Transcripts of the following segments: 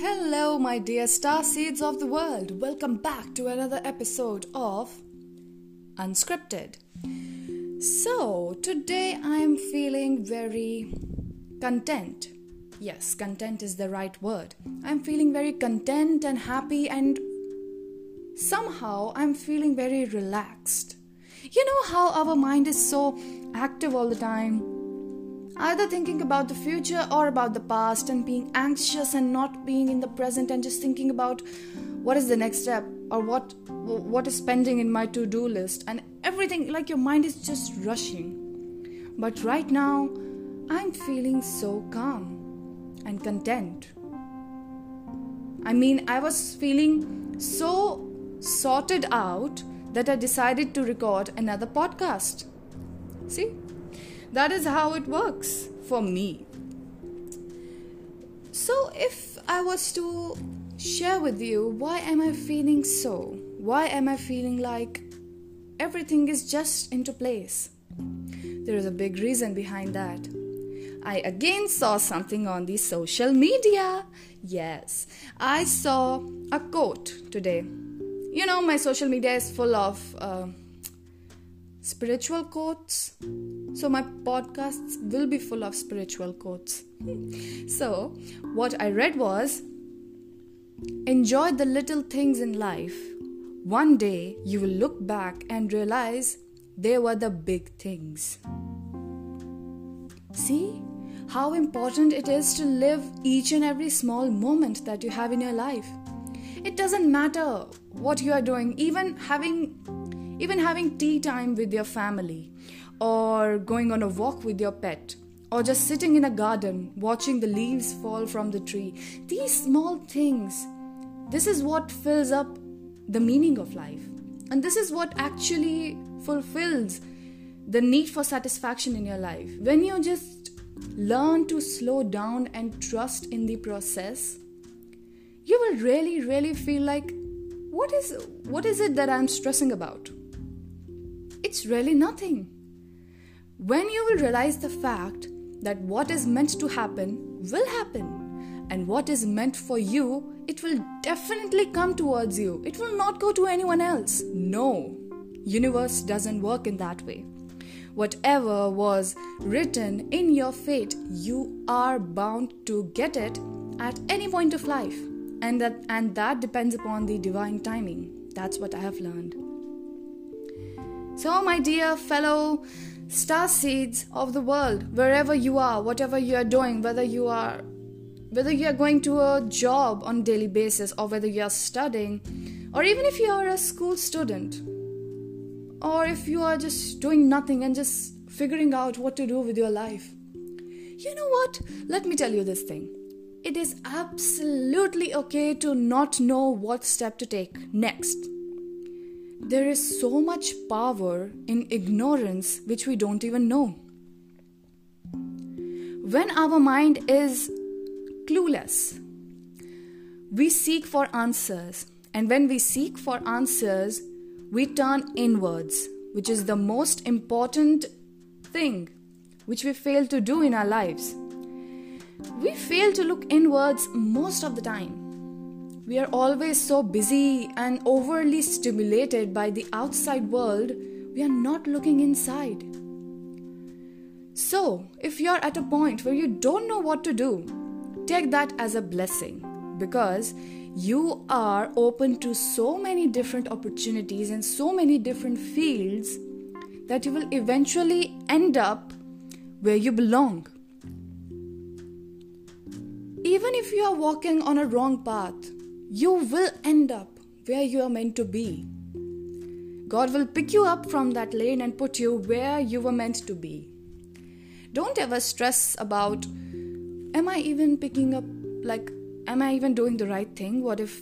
Hello, my dear star seeds of the world. Welcome back to another episode of Unscripted. So, today I am feeling very content. Yes, content is the right word. I'm feeling very content and happy, and somehow I'm feeling very relaxed. You know how our mind is so active all the time? Either thinking about the future or about the past and being anxious and not being in the present and just thinking about what is the next step or what what is pending in my to-do list. And everything like your mind is just rushing. But right now i'm feeling so calm and content. I mean i was feeling so sorted out that i decided to record another podcast. See that is how it works for me. So, if I was to share with you why am I feeling so? Why am I feeling like everything is just into place? There is a big reason behind that. I again saw something on the social media. Yes, I saw a quote today. You know, my social media is full of. Uh, spiritual quotes. So, my podcasts will be full of spiritual quotes. so, what I read was enjoy the little things in life. One day you will look back and realize they were the big things. See how important it is to live each and every small moment that you have in your life. It doesn't matter what you are doing, even having even having tea time with your family, or going on a walk with your pet, or just sitting in a garden watching the leaves fall from the tree. These small things, this is what fills up the meaning of life. And this is what actually fulfills the need for satisfaction in your life. When you just learn to slow down and trust in the process, you will really, really feel like what is what is it that I'm stressing about? It's really nothing. When you will realize the fact that what is meant to happen will happen, and what is meant for you, it will definitely come towards you. It will not go to anyone else. No, universe doesn't work in that way. Whatever was written in your fate, you are bound to get it at any point of life. And that and that depends upon the divine timing. That's what I have learned. So, my dear fellow star seeds of the world, wherever you are, whatever you are doing, whether you are whether you are going to a job on daily basis or whether you are studying or even if you are a school student or if you are just doing nothing and just figuring out what to do with your life. You know what? Let me tell you this thing. It is absolutely okay to not know what step to take next. There is so much power in ignorance which we don't even know. When our mind is clueless, we seek for answers, and when we seek for answers, we turn inwards, which is the most important thing which we fail to do in our lives. We fail to look inwards most of the time we are always so busy and overly stimulated by the outside world, we are not looking inside. So, if you're at a point where you don't know what to do, take that as a blessing because you are open to so many different opportunities and so many different fields that you will eventually end up where you belong. Even if you are walking on a wrong path, you will end up where you are meant to be. God will pick you up from that lane and put you where you were meant to be. Don't ever stress about am I even picking up like am I even doing the right thing? What if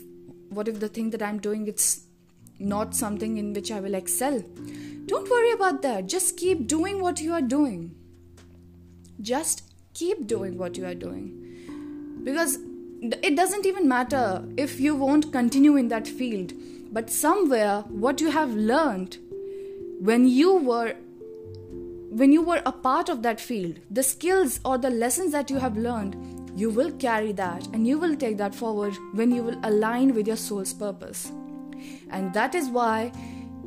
what if the thing that I'm doing it's not something in which I will excel? Don't worry about that. Just keep doing what you are doing. Just keep doing what you are doing. Because it doesn't even matter if you won't continue in that field but somewhere what you have learned when you were when you were a part of that field the skills or the lessons that you have learned you will carry that and you will take that forward when you will align with your soul's purpose. And that is why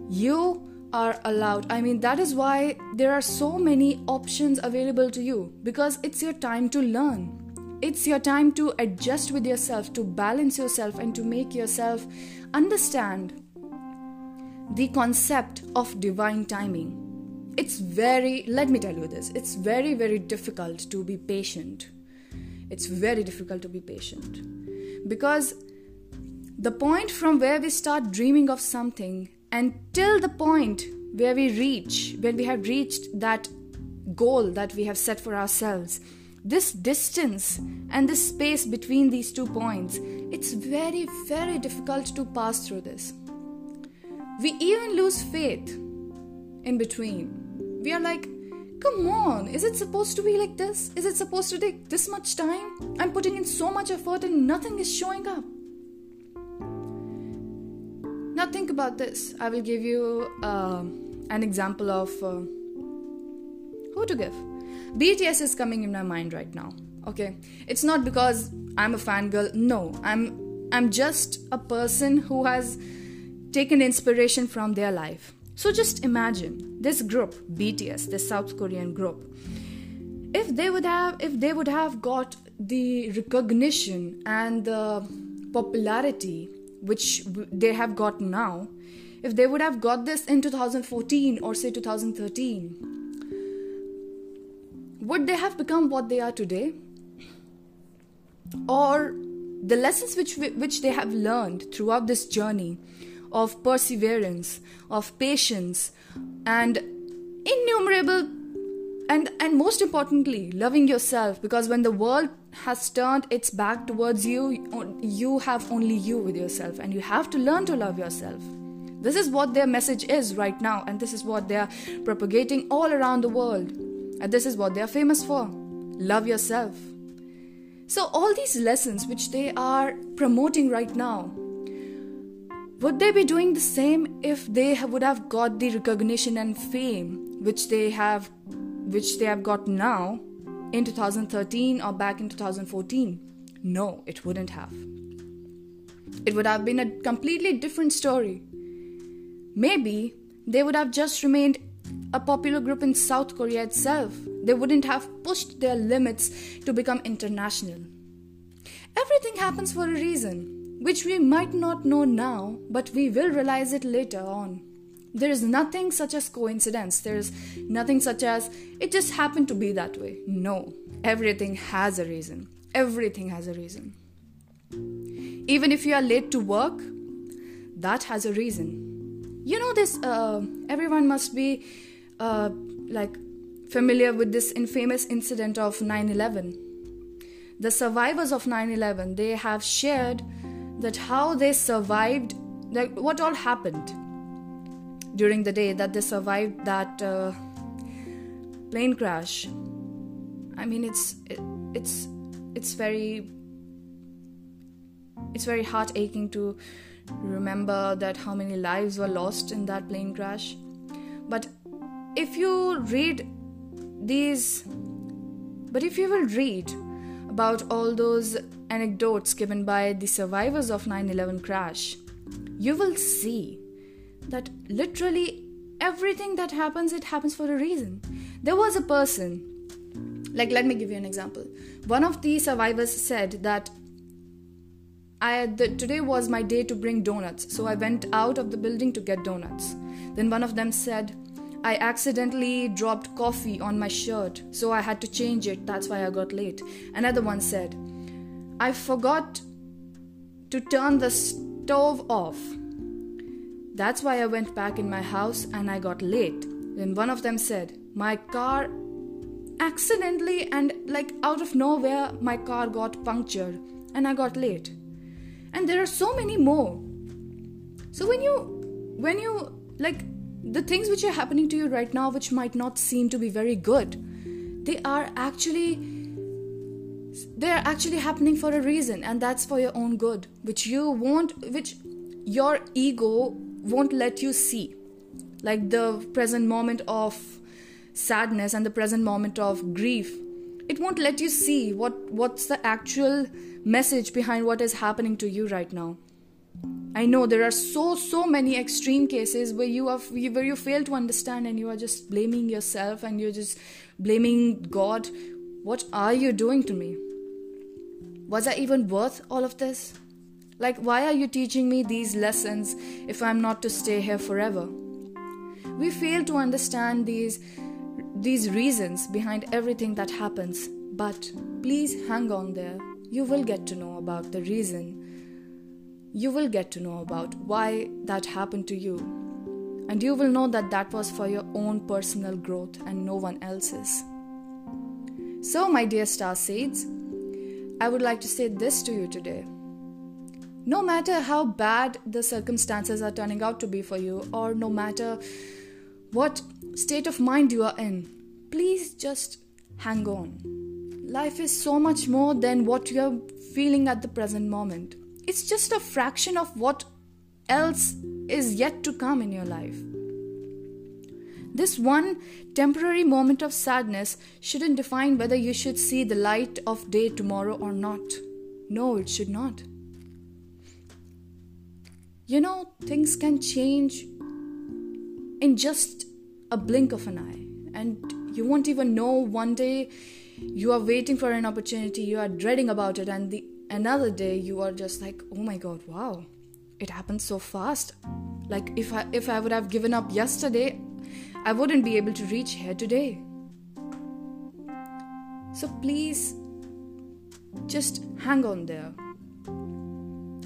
you are allowed. I mean, that is why there are so many options available to you because it's your time to learn. It's your time to adjust with yourself, to balance yourself, and to make yourself understand the concept of divine timing. It's very, let me tell you this, it's very, very difficult to be patient. It's very difficult to be patient because the point from where we start dreaming of something until the point where we reach, when we have reached that goal that we have set for ourselves, this distance and this space between these two points, it's very, very difficult to pass through this. We even lose faith in between. We are like, come on, is it supposed to be like this? Is it supposed to take this much time? I'm putting in so much effort and nothing is showing up. Now, think about this. I will give you uh, an example of uh, who to give. BTS is coming in my mind right now. Okay, it's not because I'm a fangirl. No, I'm I'm just a person who has taken inspiration from their life. So just imagine this group, BTS, this South Korean group. If they would have if they would have got the recognition and the popularity which they have got now, if they would have got this in 2014 or say 2013, would they have become what they are today? Or the lessons which, which they have learned throughout this journey of perseverance, of patience, and innumerable and and most importantly loving yourself. Because when the world has turned its back towards you you have only you with yourself and you have to learn to love yourself. This is what their message is right now and this is what they are propagating all around the world and this is what they are famous for. Love yourself. So, all these lessons which they are promoting right now, would they be doing the same if they would have got the recognition and fame which they have which they have got now in 2013 or back in 2014 no it wouldn't have. It would have been a completely different story. Maybe they would have just remained a popular group in South Korea itself. They wouldn't have pushed their limits to become international. Everything happens for a reason, which we might not know now, but we will realize it later on. There is nothing such as coincidence. There is nothing such as it just happened to be that way. No, everything has a reason. Everything has a reason. Even if you are late to work, that has a reason. You know, this, uh, everyone must be uh, like familiar with this infamous incident of 9/11. The survivors of 9/11 they have shared that how they survived, like what all happened during the day that they survived that uh, plane crash. I mean, it's it, it's it's very it's very heart aching to remember that how many lives were lost in that plane crash. But if you read these, but if you will read about all those anecdotes given by the survivors of 9 11 crash, you will see that literally everything that happens, it happens for a reason. There was a person, like, let me give you an example. One of the survivors said that I, the, today was my day to bring donuts, so I went out of the building to get donuts. Then one of them said, I accidentally dropped coffee on my shirt, so I had to change it. That's why I got late. Another one said, I forgot to turn the stove off. That's why I went back in my house and I got late. Then one of them said, My car accidentally and like out of nowhere, my car got punctured and I got late. And there are so many more. So when you, when you like, the things which are happening to you right now, which might not seem to be very good, they are actually they are actually happening for a reason and that's for your own good which you won't which your ego won't let you see. Like the present moment of sadness and the present moment of grief it won't let you see what what's the actual message behind what is happening to you right now i know there are so so many extreme cases where you are where you fail to understand and you are just blaming yourself and you're just blaming god what are you doing to me was i even worth all of this like why are you teaching me these lessons if i'm not to stay here forever we fail to understand these these reasons behind everything that happens. But please hang on there. You will get to know about the reason. You will get to know about why that happened to you. And you will know that that was for your own personal growth and no one else's. So, my dear star seeds, I would like to say this to you today. No matter how bad the circumstances are turning out to be for you, or no matter what state of mind you are in, please just hang on. Life is so much more than what you are feeling at the present moment. It's just a fraction of what else is yet to come in your life. This one temporary moment of sadness shouldn't define whether you should see the light of day tomorrow or not. No, it should not. You know, things can change in just a blink of an eye. And you won't even know one day you are waiting for an opportunity, you are dreading about it, and the another day you are just like, oh my god, wow, it happened so fast. Like if I if I would have given up yesterday, I wouldn't be able to reach here today. So please just hang on there.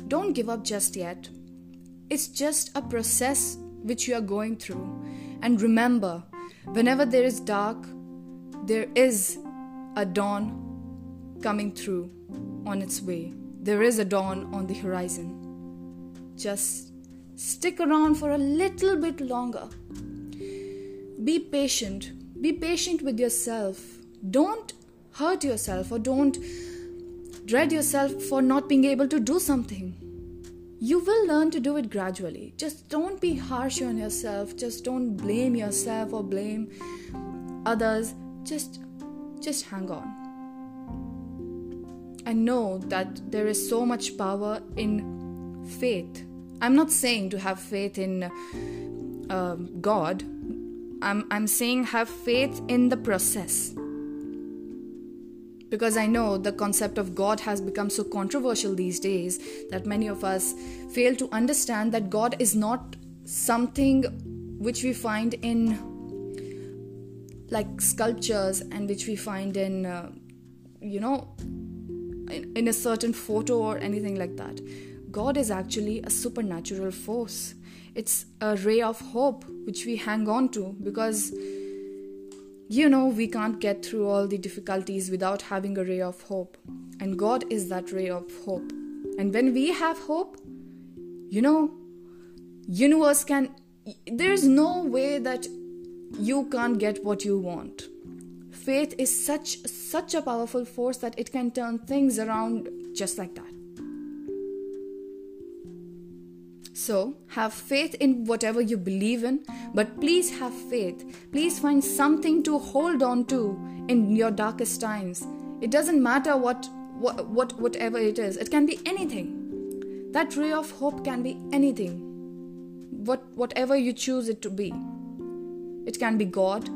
Don't give up just yet. It's just a process which you are going through. And remember, whenever there is dark, there is a dawn coming through on its way. There is a dawn on the horizon. Just stick around for a little bit longer. Be patient. Be patient with yourself. Don't hurt yourself or don't dread yourself for not being able to do something you will learn to do it gradually. Just don't be harsh on yourself. Just don't blame yourself or blame others. Just just hang on. I know that there is so much power in faith. I'm not saying to have faith in uh, God. I'm I'm saying have faith in the process because I know the concept of God has become so controversial these days that many of us fail to understand that God is not something which we find in like sculptures and which we find in uh, you know in, in a certain photo or anything like that god is actually a supernatural force it's a ray of hope which we hang on to because you know, we can't get through all the difficulties without having a ray of hope. And God is that ray of hope. And when we have hope, you know, universe can there's no way that you can't get what you want. Faith is such such a powerful force that it can turn things around just like that. So, have faith in whatever you believe in, but please have faith. Please find something to hold on to in your darkest times. It doesn't matter what, what, what whatever it is. It can be anything. That ray of hope can be anything. What whatever you choose it to be. It can be God.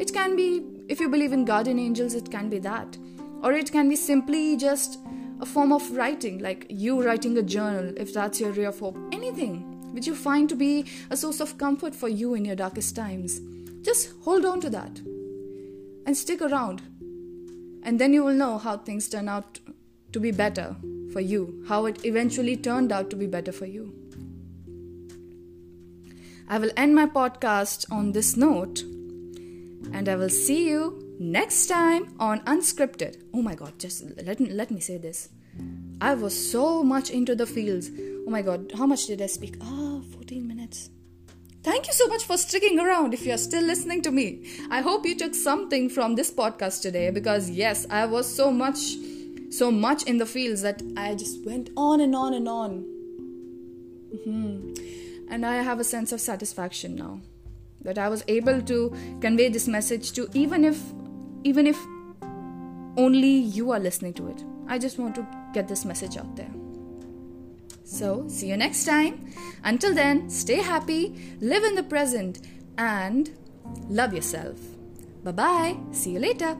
It can be if you believe in guardian angels, it can be that. Or it can be simply just a form of writing, like you writing a journal, if that's your ray of hope, anything which you find to be a source of comfort for you in your darkest times. Just hold on to that and stick around. And then you will know how things turn out to be better for you, how it eventually turned out to be better for you. I will end my podcast on this note, and I will see you Next time on Unscripted. Oh my god, just let me, let me say this. I was so much into the fields. Oh my god, how much did I speak? Ah, oh, 14 minutes. Thank you so much for sticking around if you're still listening to me. I hope you took something from this podcast today because yes, I was so much so much in the fields that I just went on and on and on. Mm-hmm. And I have a sense of satisfaction now that I was able to convey this message to even if even if only you are listening to it. I just want to get this message out there. So, see you next time. Until then, stay happy, live in the present, and love yourself. Bye bye. See you later.